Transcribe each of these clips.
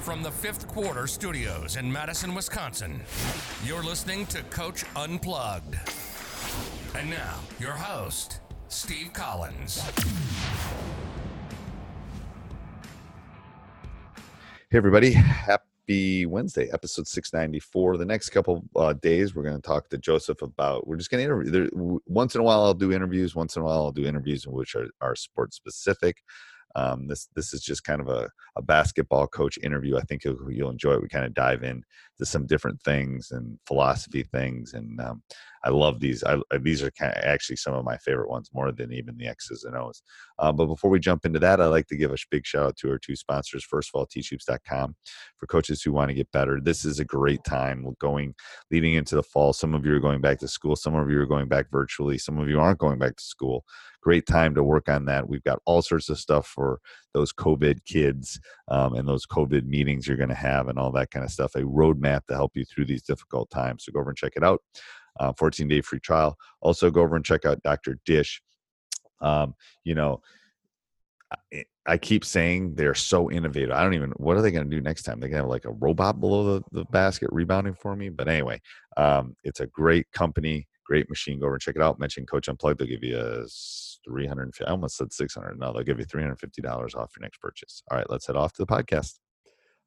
From the fifth quarter studios in Madison, Wisconsin, you're listening to Coach Unplugged. And now, your host, Steve Collins. Hey, everybody. Happy Wednesday, episode 694. The next couple uh, days, we're going to talk to Joseph about, we're just going to interview. There, once in a while, I'll do interviews. Once in a while, I'll do interviews in which are, are sports specific. Um, this this is just kind of a, a basketball coach interview. I think you'll, you'll enjoy it. We kind of dive into some different things and philosophy things, and um, I love these. I, these are kind of actually some of my favorite ones, more than even the X's and O's. Uh, but before we jump into that, I'd like to give a big shout out to our two sponsors. First of all, teachhoops.com for coaches who want to get better. This is a great time going leading into the fall. Some of you are going back to school. Some of you are going back virtually. Some of you aren't going back to school great time to work on that. We've got all sorts of stuff for those COVID kids um, and those COVID meetings you're going to have and all that kind of stuff. A roadmap to help you through these difficult times. So go over and check it out. Uh, 14 day free trial. Also go over and check out Dr. Dish. Um, you know, I keep saying they're so innovative. I don't even. What are they going to do next time? They're going to have like a robot below the, the basket rebounding for me. But anyway, um, it's a great company, great machine. Go over and check it out. Mention Coach Unplugged. They'll give you a 350 I almost said 600 no they'll give you $350 off your next purchase all right let's head off to the podcast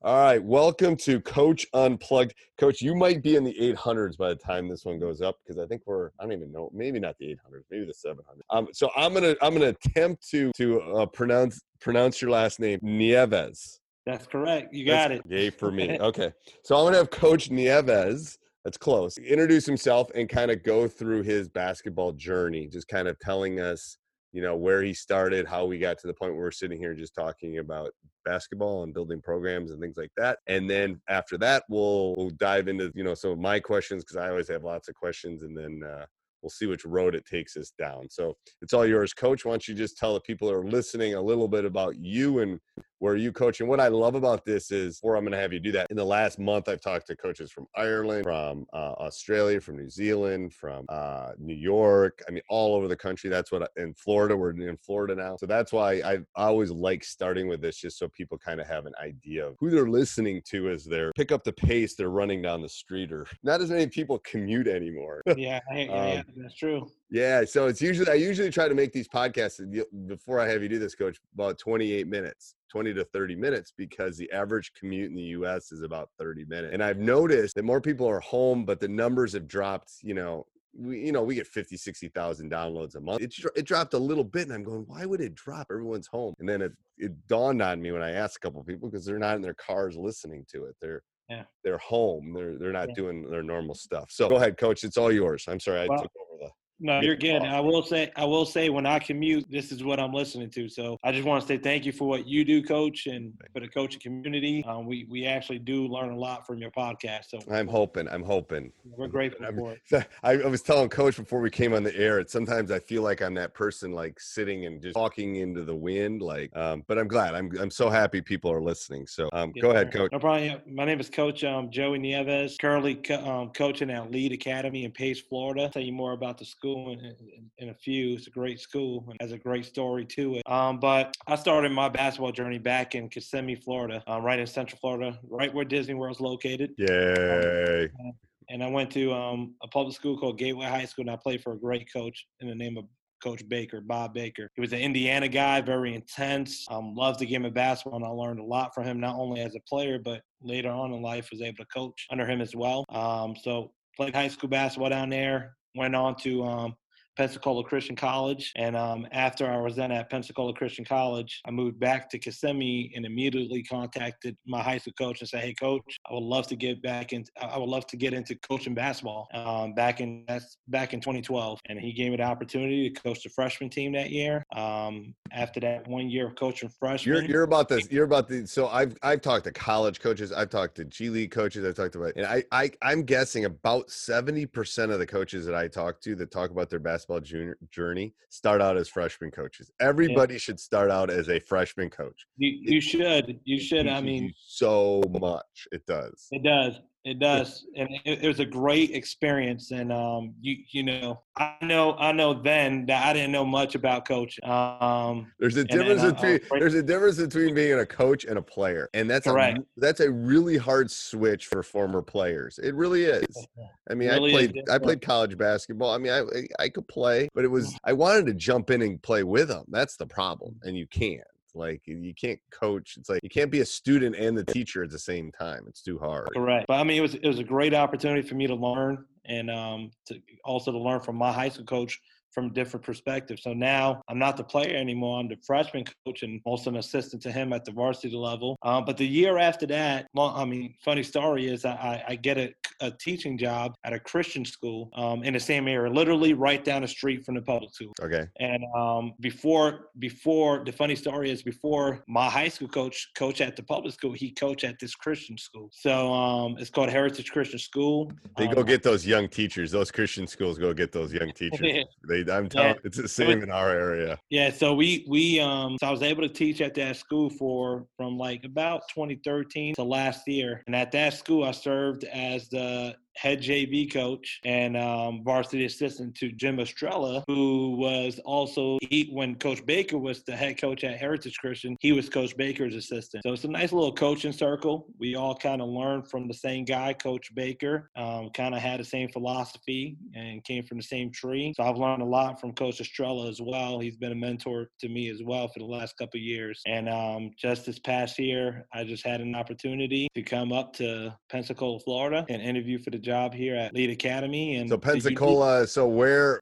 all right welcome to coach unplugged coach you might be in the 800s by the time this one goes up because i think we're i don't even know maybe not the 800s maybe the 700 um so i'm gonna i'm gonna attempt to to uh, pronounce pronounce your last name nieves that's correct you got That's it yay for me okay so i'm gonna have coach nieves that's close. Introduce himself and kind of go through his basketball journey just kind of telling us you know where he started how we got to the point where we're sitting here just talking about basketball and building programs and things like that and then after that we'll we'll dive into you know some of my questions because i always have lots of questions and then uh, we'll see which road it takes us down. So it's all yours coach. Why don't you just tell the people that are listening a little bit about you and where you coach. And what I love about this is, or I'm going to have you do that. In the last month, I've talked to coaches from Ireland, from uh, Australia, from New Zealand, from uh, New York. I mean, all over the country. That's what I, in Florida. We're in Florida now, so that's why I, I always like starting with this, just so people kind of have an idea of who they're listening to as they're pick up the pace. They're running down the street, or not as many people commute anymore. yeah, yeah, yeah Um, that's true Yeah, so it's usually I usually try to make these podcasts before I have you do this, Coach, about 28 minutes, 20 to 30 minutes, because the average commute in the U.S. is about 30 minutes. And I've noticed that more people are home, but the numbers have dropped. You know, we you know we get 50, 60,000 downloads a month. It it dropped a little bit, and I'm going, why would it drop? Everyone's home. And then it it dawned on me when I asked a couple people because they're not in their cars listening to it. They're Yeah. they're home. They're they're not Yeah. doing their normal stuff. So go ahead, Coach. It's all yours. I'm sorry I Well, took over. No, you're good. I will say, I will say, when I commute, this is what I'm listening to. So I just want to say thank you for what you do, Coach, and for the coaching community. Um, we we actually do learn a lot from your podcast. So I'm hoping. I'm hoping. we're grateful I'm- for it. I, I was telling Coach before we came on the air. It sometimes I feel like I'm that person like sitting and just talking into the wind. Like, um, but I'm glad. I'm I'm so happy people are listening. So um, go ahead. Coach. No problem. My name is Coach um, Joey Nieves, currently co- um, coaching at Lead Academy in Pace, Florida. I'll tell you more about the school in, in, in a few. It's a great school and has a great story to it. Um, but I started my basketball journey back in Kissimmee, Florida, uh, right in Central Florida, right where Disney World's located. Yay! And I went to um, a public school called Gateway High School, and I played for a great coach in the name of Coach Baker, Bob Baker. He was an Indiana guy, very intense. Um, loved the game of basketball, and I learned a lot from him, not only as a player, but later on in life was able to coach under him as well. Um, so played high school basketball down there. Went on to um, Pensacola Christian College, and um, after I was then at Pensacola Christian College, I moved back to Kissimmee and immediately contacted my high school coach and said, "Hey, coach, I would love to get back in. I would love to get into coaching basketball." Um, back in that's back in 2012, and he gave me the opportunity to coach the freshman team that year. Um, after that one year of coaching freshmen, You're you're about this. You're about the. So I've I've talked to college coaches. I've talked to G League coaches. I've talked about, and I I I'm guessing about seventy percent of the coaches that I talk to that talk about their basketball junior journey start out as freshman coaches. Everybody should start out as a freshman coach. you, you should you should. I mean, so much. It does. It does. It does, and it, it was a great experience. And um, you you know, I know I know then that I didn't know much about coaching. Um, There's a And then, difference uh, between uh, there's a difference between being a coach and a player, and that's a, that's a really hard switch for former players. It really is. I mean, Really I played. I played college basketball. I mean, I I I could play, but it was I wanted to jump in and play with them. That's the problem, and you can't. Like you can't coach. It's like you can't be a student and the teacher at the same time. It's too hard. correct. But I mean, it was it was a great opportunity for me to learn and um, to also to learn from my high school coach from a different perspective. So now I'm not the player anymore. I'm the freshman coach and also an assistant to him at the varsity level. Um, but the year after that, well, I mean, funny story is I, I- I get a, a teaching job at a Christian school um, in the same area, literally right down the street from the public school. Okay. And um, before, before the funny story is before my high school coach coach at the public school, he coached at this Christian school. So um, it's called Heritage Christian School. They go Um, get those young teachers. Those Christian schools go get those young teachers. They, I'm telling, it's the same in our area. Yeah, so we we um so I was able to teach at that school for from like about 2013 to last year, and at that school I served as the head JV coach and um, varsity assistant to Jim Estrella, who was also he when Coach Baker was the head coach at Heritage Christian, he was Coach Baker's assistant. So it's a nice little coaching circle. We all kind of learned from the same guy, Coach Baker. Um, kind of had the same philosophy and came from the same tree. So I've learned a lot from Coach Estrella as well. He's been a mentor to me as well for the last couple years. And um, just this past year, I just had an opportunity to come up to Pensacola, Florida, and interview for the job here at Lead Academy. And So Pensacola. So where?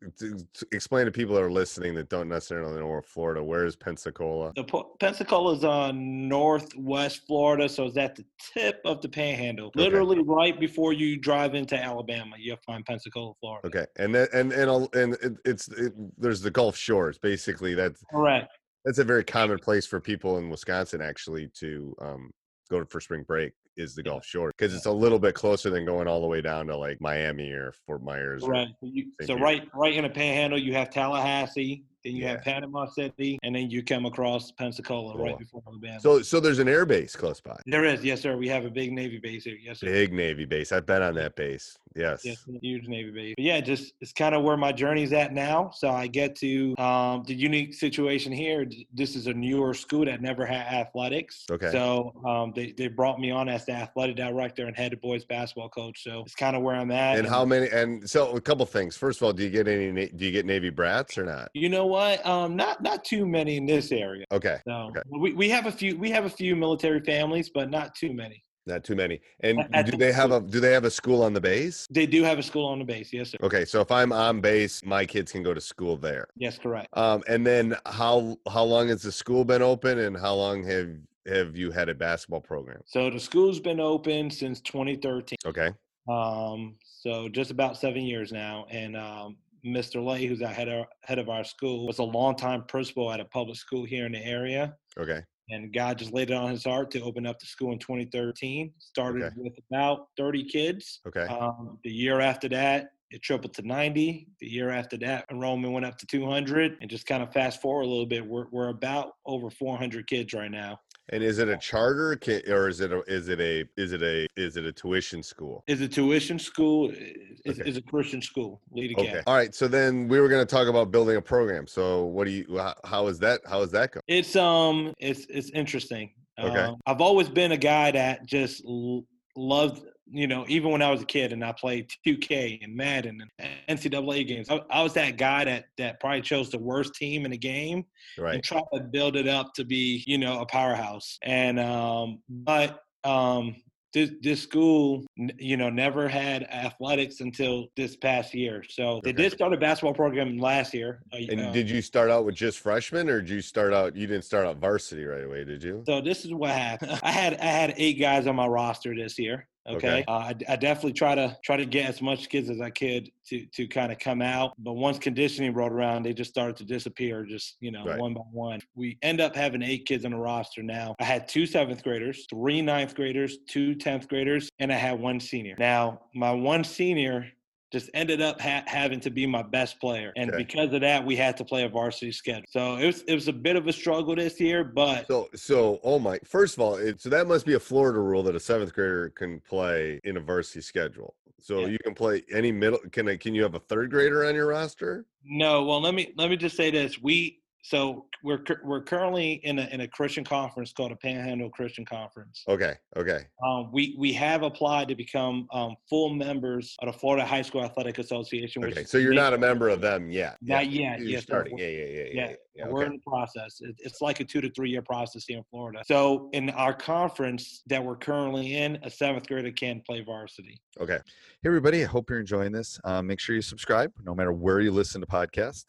Explain to people that are listening that don't necessarily know where Florida. Where is Pensacola? The Po- Pensacola is on northwest Florida, so it's at the tip of the Panhandle. Literally right before you drive into Alabama, you'll find Pensacola, Florida. Okay, and then and and and it, it's it, there's the Gulf Shores. Basically, that's Correct. that's a very common place for people in Wisconsin actually to um, go for spring break. Is the Gulf Shore because it's a little bit closer than going all the way down to like Miami or Fort Myers. Right. So, you, so Pete. right, right in the Panhandle, you have Tallahassee, then you Yeah. have Panama City, and then you come across Pensacola Cool. right before Alabama. So so there's an air base close by. there is, yes, sir. We have a big Navy base here. Yes, sir. Big Navy base. I've been on that base. Yes. Yes, huge Navy base. But yeah, just it's kind of where my journey's at now. So I get to um, the unique situation here. This is a newer school that never had athletics. Okay. So um, they, they brought me on as the athletic director and head of boys basketball coach. So it's kind of where I'm at. And how many? And so a couple things. First of all, do you get any? Do you get Navy brats or not? You know what? Um, not not too many in this area. Okay, So Okay. we, we have a few we have a few military families, but not too many. not too many. And At do the they have a? Do they have a school on the base? They do have a school on the base. Yes, sir. Okay, so if I'm on base, my kids can go to school there. Yes, correct. Um, and then how how long has the school been open, and how long have have you had a basketball program? So the school's been open since 2013. Okay, Um, so just about seven years now, and um, Mr. Lay, who's our head of, head of our school, was a longtime principal at a public school here in the area. Okay. And God just laid it on his heart to open up the school in 2013. Started Okay. with about 30 kids. Okay. Um, the year after that, it tripled to 90. The year after that, enrollment went up to 200. And just kind of fast forward a little bit, we're, we're about over 400 kids right now. And is it a charter ki- or is it a is it a is it a is it a tuition school? Is a tuition school. Is, Okay. it's a Christian school. Lead Okay. All right. So then we were going to talk about building a program. So what do you how, how is that how is that going? It's um, it's it's interesting. Okay. Um, I've always been a guy that just l- loved, you know, even when I was a kid and I played 2K and Madden and NCAA games. I, I was that guy that that probably chose the worst team in the game and Right. try to build it up to be, you know, a powerhouse. And um, but um, this this school, you know, never had athletics until this past year. So they did start a basketball program last year. uh, And uh, did you start out with just freshmen or did you start out you didn't start out varsity right away, did you? So this is what happened. I had I had eight guys on my roster this year. Okay, Okay. Uh, I, I definitely try to try to get as much kids as I could to to kind of come out. But once conditioning rolled around, they just started to disappear, just you know, Right. one by one. We end up having eight kids on the roster now. I had two seventh graders, three ninth graders, two tenth graders, and I had one senior. Now my one senior just ended up ha- having to be my best player, and Okay. because of that, we had to play a varsity schedule. So it was it was a bit of a struggle this year, but So so oh my first of all, it, so that must be a Florida rule that a seventh grader can play in a varsity schedule. So Yeah. you can play any middle can I, can you have a third grader on your roster? No, well, let me let me just say this: we so we're we're currently in a in a Christian conference called a Panhandle Christian Conference. Okay, okay. Um, we we have applied to become um, full members of the Florida High School Athletic Association. Which Okay. So you're not a member of them yet. Not yet, You're yes, starting. Yeah, yeah, yeah, yeah. Yeah, yeah, yeah, we're in the process. It, it's like a two to three year process here in Florida. So in our conference that we're currently in, a seventh grader can play varsity. Okay. Hey, everybody. I hope you're enjoying this. Um, make sure you subscribe no matter where you listen to podcasts.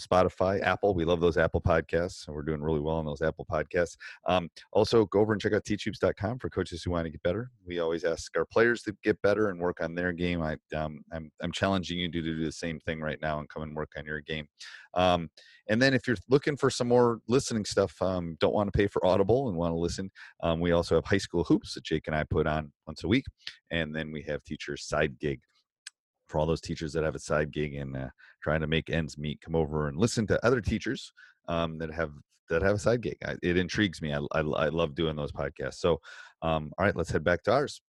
Spotify, Apple. We love those Apple podcasts, and we're doing really well on those Apple podcasts. Um, also, go over and check out teachhoops.com for coaches who want to get better. We always ask our players to get better and work on their game. I, um, I'm, I'm challenging you to do the same thing right now and come and work on your game. Um, and then if you're looking for some more listening stuff, um, don't want to pay for Audible and want to listen, um, we also have High School Hoops that Jake and I put on once a week. And then we have Teacher's Side Gig for all those teachers that have a side gig and uh, trying to make ends meet. Come over and listen to other teachers um, that have that have a side gig. I, it intrigues me. I, I, I love doing those podcasts. So, um, all right, let's head back to ours.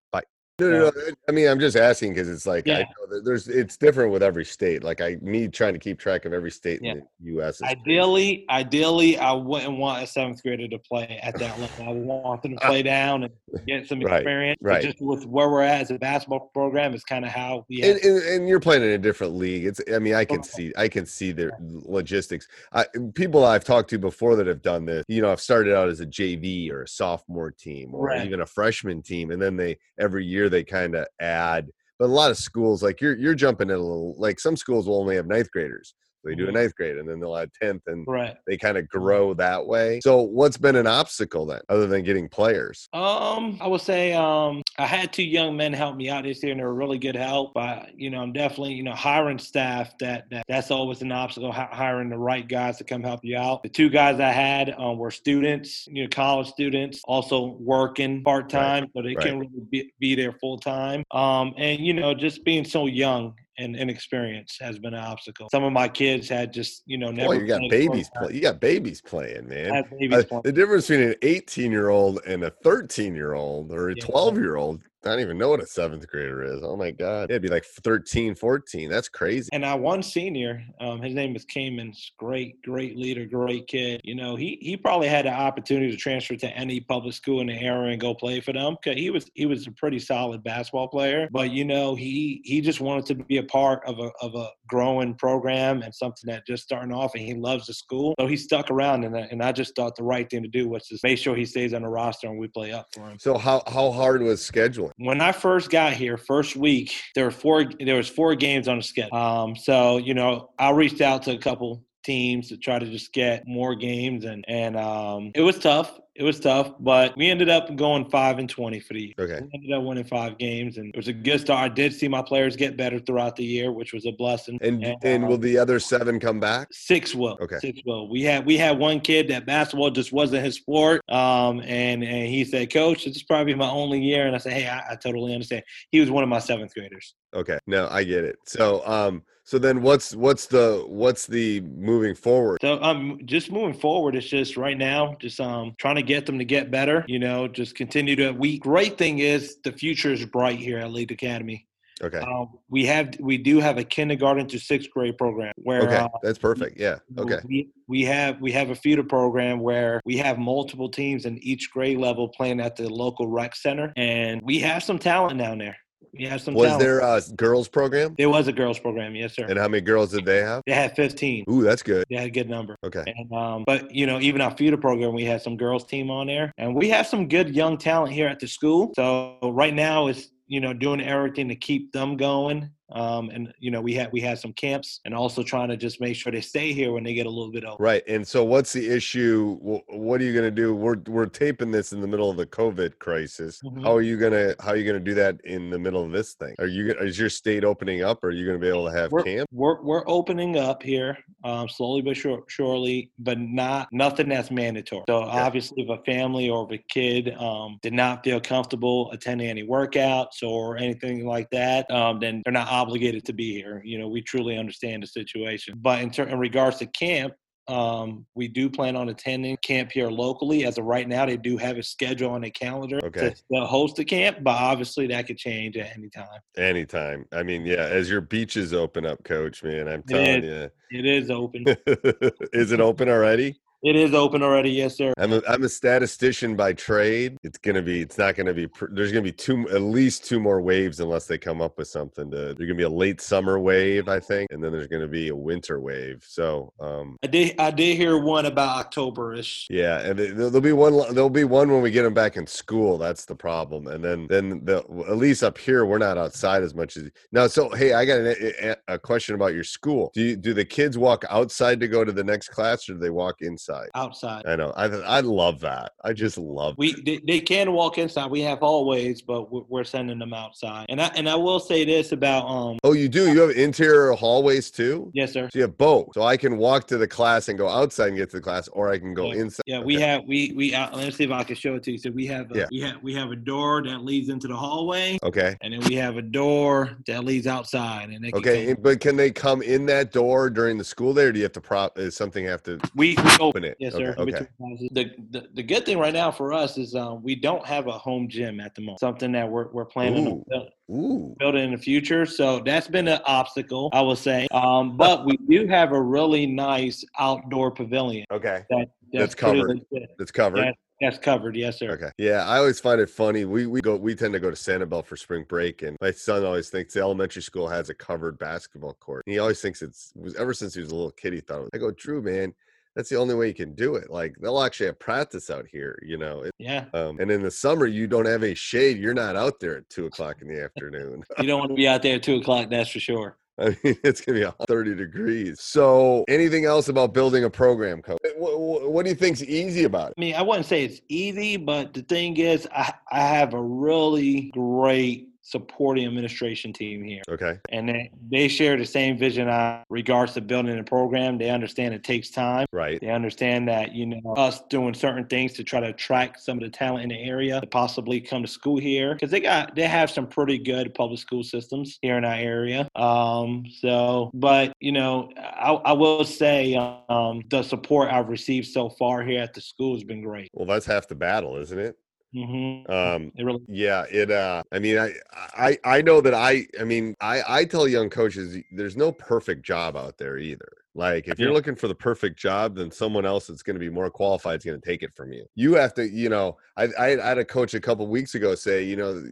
No, no, no. I mean, I'm just asking because it's like I know that there's it's different with every state. Like I me trying to keep track of every state Yeah. in the U.S. is crazy. Ideally, ideally, I wouldn't want a seventh grader to play at that level. I want them to play down and get some Right, experience. But right. Just with where we're at as a basketball program is kind of how we. and, and, and you're playing in a different league. It's I mean I can see I can see the logistics. I, people I've talked to before that have done this, you know, I've started out as a JV or a sophomore team or Right. even a freshman team, and then they every year they kind of add. But a lot of schools like you're you're jumping in a little like some schools will only have ninth graders. They do a ninth grade and then they'll add tenth and right. they kind of grow that way. So what's been an obstacle then, other than getting players? Um, I would say um, I had two young men help me out this year, and they were really good help. But you know, I'm definitely you know hiring staff that, that that's always an obstacle. hi- Hiring the right guys to come help you out. The two guys I had um, were students, you know, college students, also working part time, so they right. can really be, be there full time. Um, and you know, just being so young and inexperienced has been an obstacle. Some of my kids had just you know never. Boy, you got babies play. You got babies playing, man. Babies Uh, playing. the difference between an 18 year old and a 13 year old or a Yeah. 12 year old, I don't even know what a seventh grader is. Oh my God. It'd be like 13, 14. That's crazy. And our one senior, um, his name is Cayman's great, great leader, great kid. You know, he he probably had the opportunity to transfer to any public school in the area and go play for them. Cause he was he was a pretty solid basketball player. But you know, he he just wanted to be a part of a of a growing program and something that just starting off. And he loves the school, so he stuck around. And I, and I just thought the right thing to do was to make sure he stays on the roster and we play up for him. So how, how hard was scheduling? When I first got here, first week, there were four there was four games on the schedule. Um, so you know, I reached out to a couple teams to try to just get more games and and um, it was tough. It was tough, but we ended up going five and twenty for the year. Okay. We ended up winning five games, and it was a good start. I did see my players get better throughout the year, which was a blessing. And and uh, will the other seven come back? Six will. Okay. Six will. We had we had one kid that basketball just wasn't his sport. Um, and and he said, Coach, this is probably my only year. And I said, Hey, I, I totally understand. He was one of my seventh graders. Okay. No, I get it. So um so then what's what's the what's the moving forward? So um just moving forward, it's just right now, just um trying to get them to get better, you know, just continue to we great thing is the future is bright here at Lead Academy. Okay. Um, we have we do have a kindergarten to sixth grade program where Okay. uh, That's perfect. Yeah. Okay. We, we have we have a feeder program where we have multiple teams in each grade level playing at the local rec center, and we have some talent down there. Have some. Was talent. there a girls program? There was a girls program, yes, sir. And how many girls did they have? They had 15. Ooh, that's good. They had a good number. Okay. And um, but you know, even our feeder program, we had some girls team on there, and we have some good young talent here at the school. So right now, it's you know doing everything to keep them going. Um, and you know, we had we had some camps, and also trying to just make sure they stay here when they get a little bit older. Right. And so what's the issue? What are you going to do? We're we're taping this in the middle of the COVID crisis. Mhm. How are you going to how are you going to do that in the middle of this thing? Are you is your state opening up? Or are you going to be able to have we're, camp? We're, we're opening up here um, slowly but sure, surely, but not nothing that's mandatory. So obviously, if a family or if a kid um, did not feel comfortable attending any workouts or anything like that, um, then they're not obligated to be here. You know, we truly understand the situation. But in, ter- in regards to camp. Um, we do plan on attending camp here locally. As of right now, they do have a schedule on a calendar Okay. to, host a camp, but obviously that could change at any time. Anytime. I mean, yeah, as your beaches open up, coach, man, I'm It telling you. It is open. is it open already? It is open already, yes, sir. I'm a, I'm a statistician by trade. It's gonna be. It's not gonna be. There's gonna be two, at least two more waves, unless they come up with something. To there's gonna be a late summer wave, I think, and then there's gonna be a winter wave. So, um, I did. I did hear one about October-ish. yeah, and there'll be one. There'll be one when we get them back in school. That's the problem. And then, then the at least up here, we're not outside as much as now. So, hey, I got an, a, a question about your school. Do you do the kids walk outside to go to the next class, or do they walk inside? Outside. I know. I I love that. I just love. We they, they can walk inside. We have hallways, but we're, we're sending them outside. And I and I will say this about um. Oh, you do. You have interior hallways too. Yes, sir. So you have both. So I can walk to the class and go outside and get to the class, or I can go Yeah. inside. Yeah, we Okay. have we we uh, let me see if I can show it to you. So we have a, Yeah. we have we have a door that leads into the hallway, Okay. and then we have a door that leads outside. And they can Okay. come- But can they come in that door during the school day, or do you have to prop? Is something have to? we, we open it. Yes, sir. okay. Classes. The, the the good thing right now for us is um, we don't have a home gym at the moment. Something that we're we're planning on Ooh. build- Ooh. building in the future. So that's been an obstacle, I will say. Um, but we do have a really nice outdoor pavilion Okay. that, That's pretty covered. It's covered. That- that's covered, yes, sir. Okay. Yeah, I always find it funny. We we go we tend to go to Sanibel for spring break, and my son always thinks the elementary school has a covered basketball court. And he always thinks it's was ever since he was a little kid. He thought, I go, Drew, man, that's the only way you can do it. Like they'll actually have practice out here, you know. Yeah. um, and in the summer, you don't have a shade. You're not out there at two o'clock in the afternoon. You don't want to be out there at two o'clock, that's for sure. I mean, it's gonna be 30 degrees. So, anything else about building a program, coach? What, what do you think's easy about it? I mean, I wouldn't say it's easy, but the thing is, I, I have a really great supporting administration team here. Okay. And they, they share the same vision on regards to building a program. They understand it takes time. Right. They understand that, you know, us doing certain things to try to attract some of the talent in the area to possibly come to school here. Because they got they have some pretty good public school systems here in our area. Um, so but you know, I, I will say um the support I've received so far here at the school has been great. Well, that's half the battle, isn't it? Hmm Um, it really yeah, it. Uh, I mean, I, I, I know that I. I mean, I, I tell young coaches, there's no perfect job out there either. Like, if you're Yeah. looking for the perfect job, then someone else that's going to be more qualified is going to take it from you. You have to, you know. I, I had a coach a couple weeks ago say, you know,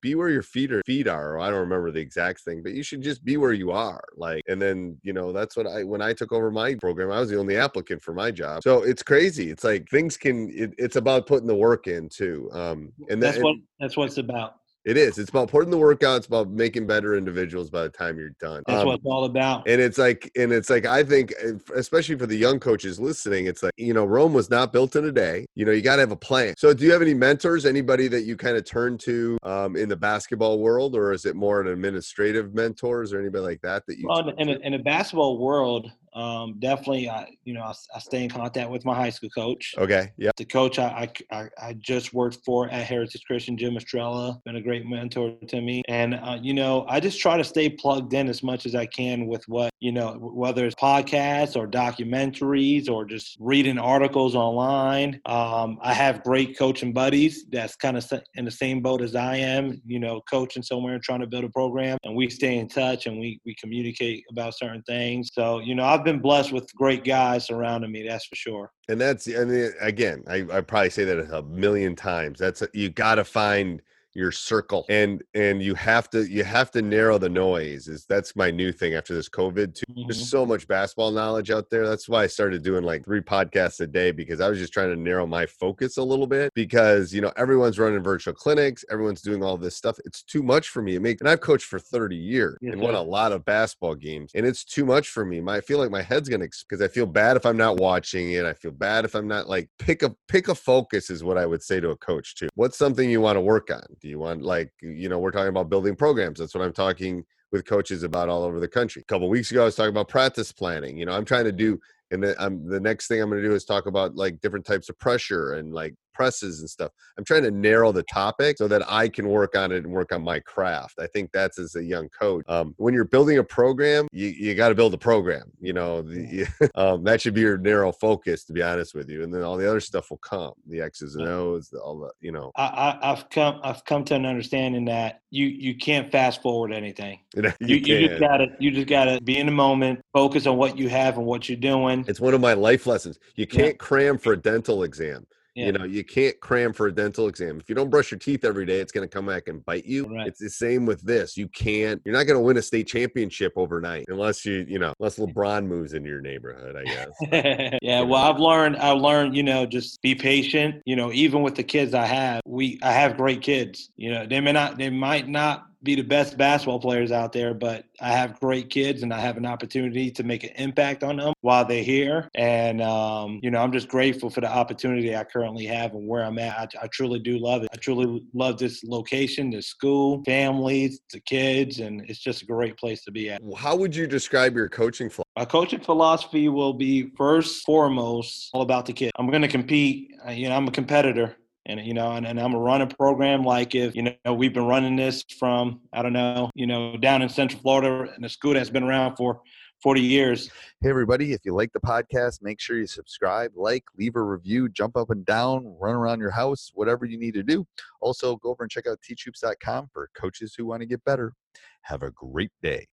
be where your feet are. Feet are. Or I don't remember the exact thing, but you should just be where you are. Like, and then, you know, that's what I. When I took over my program, I was the only applicant for my job. So it's crazy. It's like things can. It, it's about putting the work in too. Um, and that's that, what that's what it's about. It is. It's about putting the work out. It's about making better individuals by the time you're done. That's Um, what it's all about. and it's like and it's like i think uh, especially for the young coaches listening it's like you know rome was not built in a day you know you got to have a plan so do you have any mentors anybody that you kind of turn to um, in the basketball world or is it more an administrative mentors or anybody like that that you Well, in, to? the, in the basketball world, um, definitely, I, you know, I, I stay in contact with my high school coach. okay yeah The coach I, I, I- just worked for at Heritage Christian, Jim Estrella, been a great mentor to me. And, uh, you know, I just try to stay plugged in as much as I can with what, you know, whether it's podcasts or documentaries or just reading articles online. Um, I have great coaching buddies that's kind of in the same boat as I am, you know, coaching somewhere and trying to build a program. And we stay in touch and we, we communicate about certain things. So, you know, I've been blessed with great guys surrounding me, that's for sure. and that's and then again i, I probably say that a million times that's you got to find your circle and and you have to you have to narrow the noise is that's my new thing after this covid too Mhm. there's so much basketball knowledge out there that's why i started doing like three podcasts a day because i was just trying to narrow my focus a little bit because you know everyone's running virtual clinics everyone's doing all this stuff it's too much for me it makes and i've coached for 30 years and won a lot of basketball games and it's too much for me my, i feel like my head's gonna because i feel bad if i'm not watching it i feel bad if i'm not like pick a pick a focus is what i would say to a coach too what's something you want to work on do you want like you know we're talking about building programs that's what i'm talking with coaches about all over the country. A couple weeks ago i was talking about practice planning you know i'm trying to do and then I'm, the next thing i'm going to do is talk about like different types of pressure and like presses and stuff i'm trying to narrow the topic so that i can work on it and work on my craft i think that's as a young coach um, when you're building a program you, you got to build a program you know the, um, that should be your narrow focus to be honest with you and then all the other stuff will come the x's and o's all the you know I, I, I've come I've come to an understanding that you you can't fast forward anything. you, You, you you, just gotta you just gotta be in the moment, focus on what you have and what you're doing. It's one of my life lessons. You can't cram for a dental exam. Yeah. You know, you can't cram for a dental exam. If you don't brush your teeth every day, it's going to come back and bite you. Right. It's the same with this. You can't, you're not going to win a state championship overnight unless you, you know, unless LeBron moves into your neighborhood, I guess. yeah, well, I've learned. I've learned. You know, just be patient. You know, even with the kids I have, we I have great kids. You know, they may not, they might not be the best basketball players out there, but I have great kids, and I have an opportunity to make an impact on them while they're here. And um, you know, I'm just grateful for the opportunity I currently have and where I'm at. I, I truly do love it. I truly love this location, the school, families, the kids, and it's just a great place to be at. How would you describe your coaching philosophy? My coaching philosophy will be first, foremost, all about the kid. I'm going to compete. You know, I'm a competitor. And you know, and, and I'm gonna run a program like if you know we've been running this from I don't know, you know, down in Central Florida in a school that's been around for 40 years. Hey, everybody, if you like the podcast, make sure you subscribe, like, leave a review, jump up and down, run around your house, whatever you need to do. Also, go over and check out teachhoops.com for coaches who want to get better. Have a great day.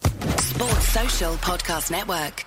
Sports Social Podcast Network.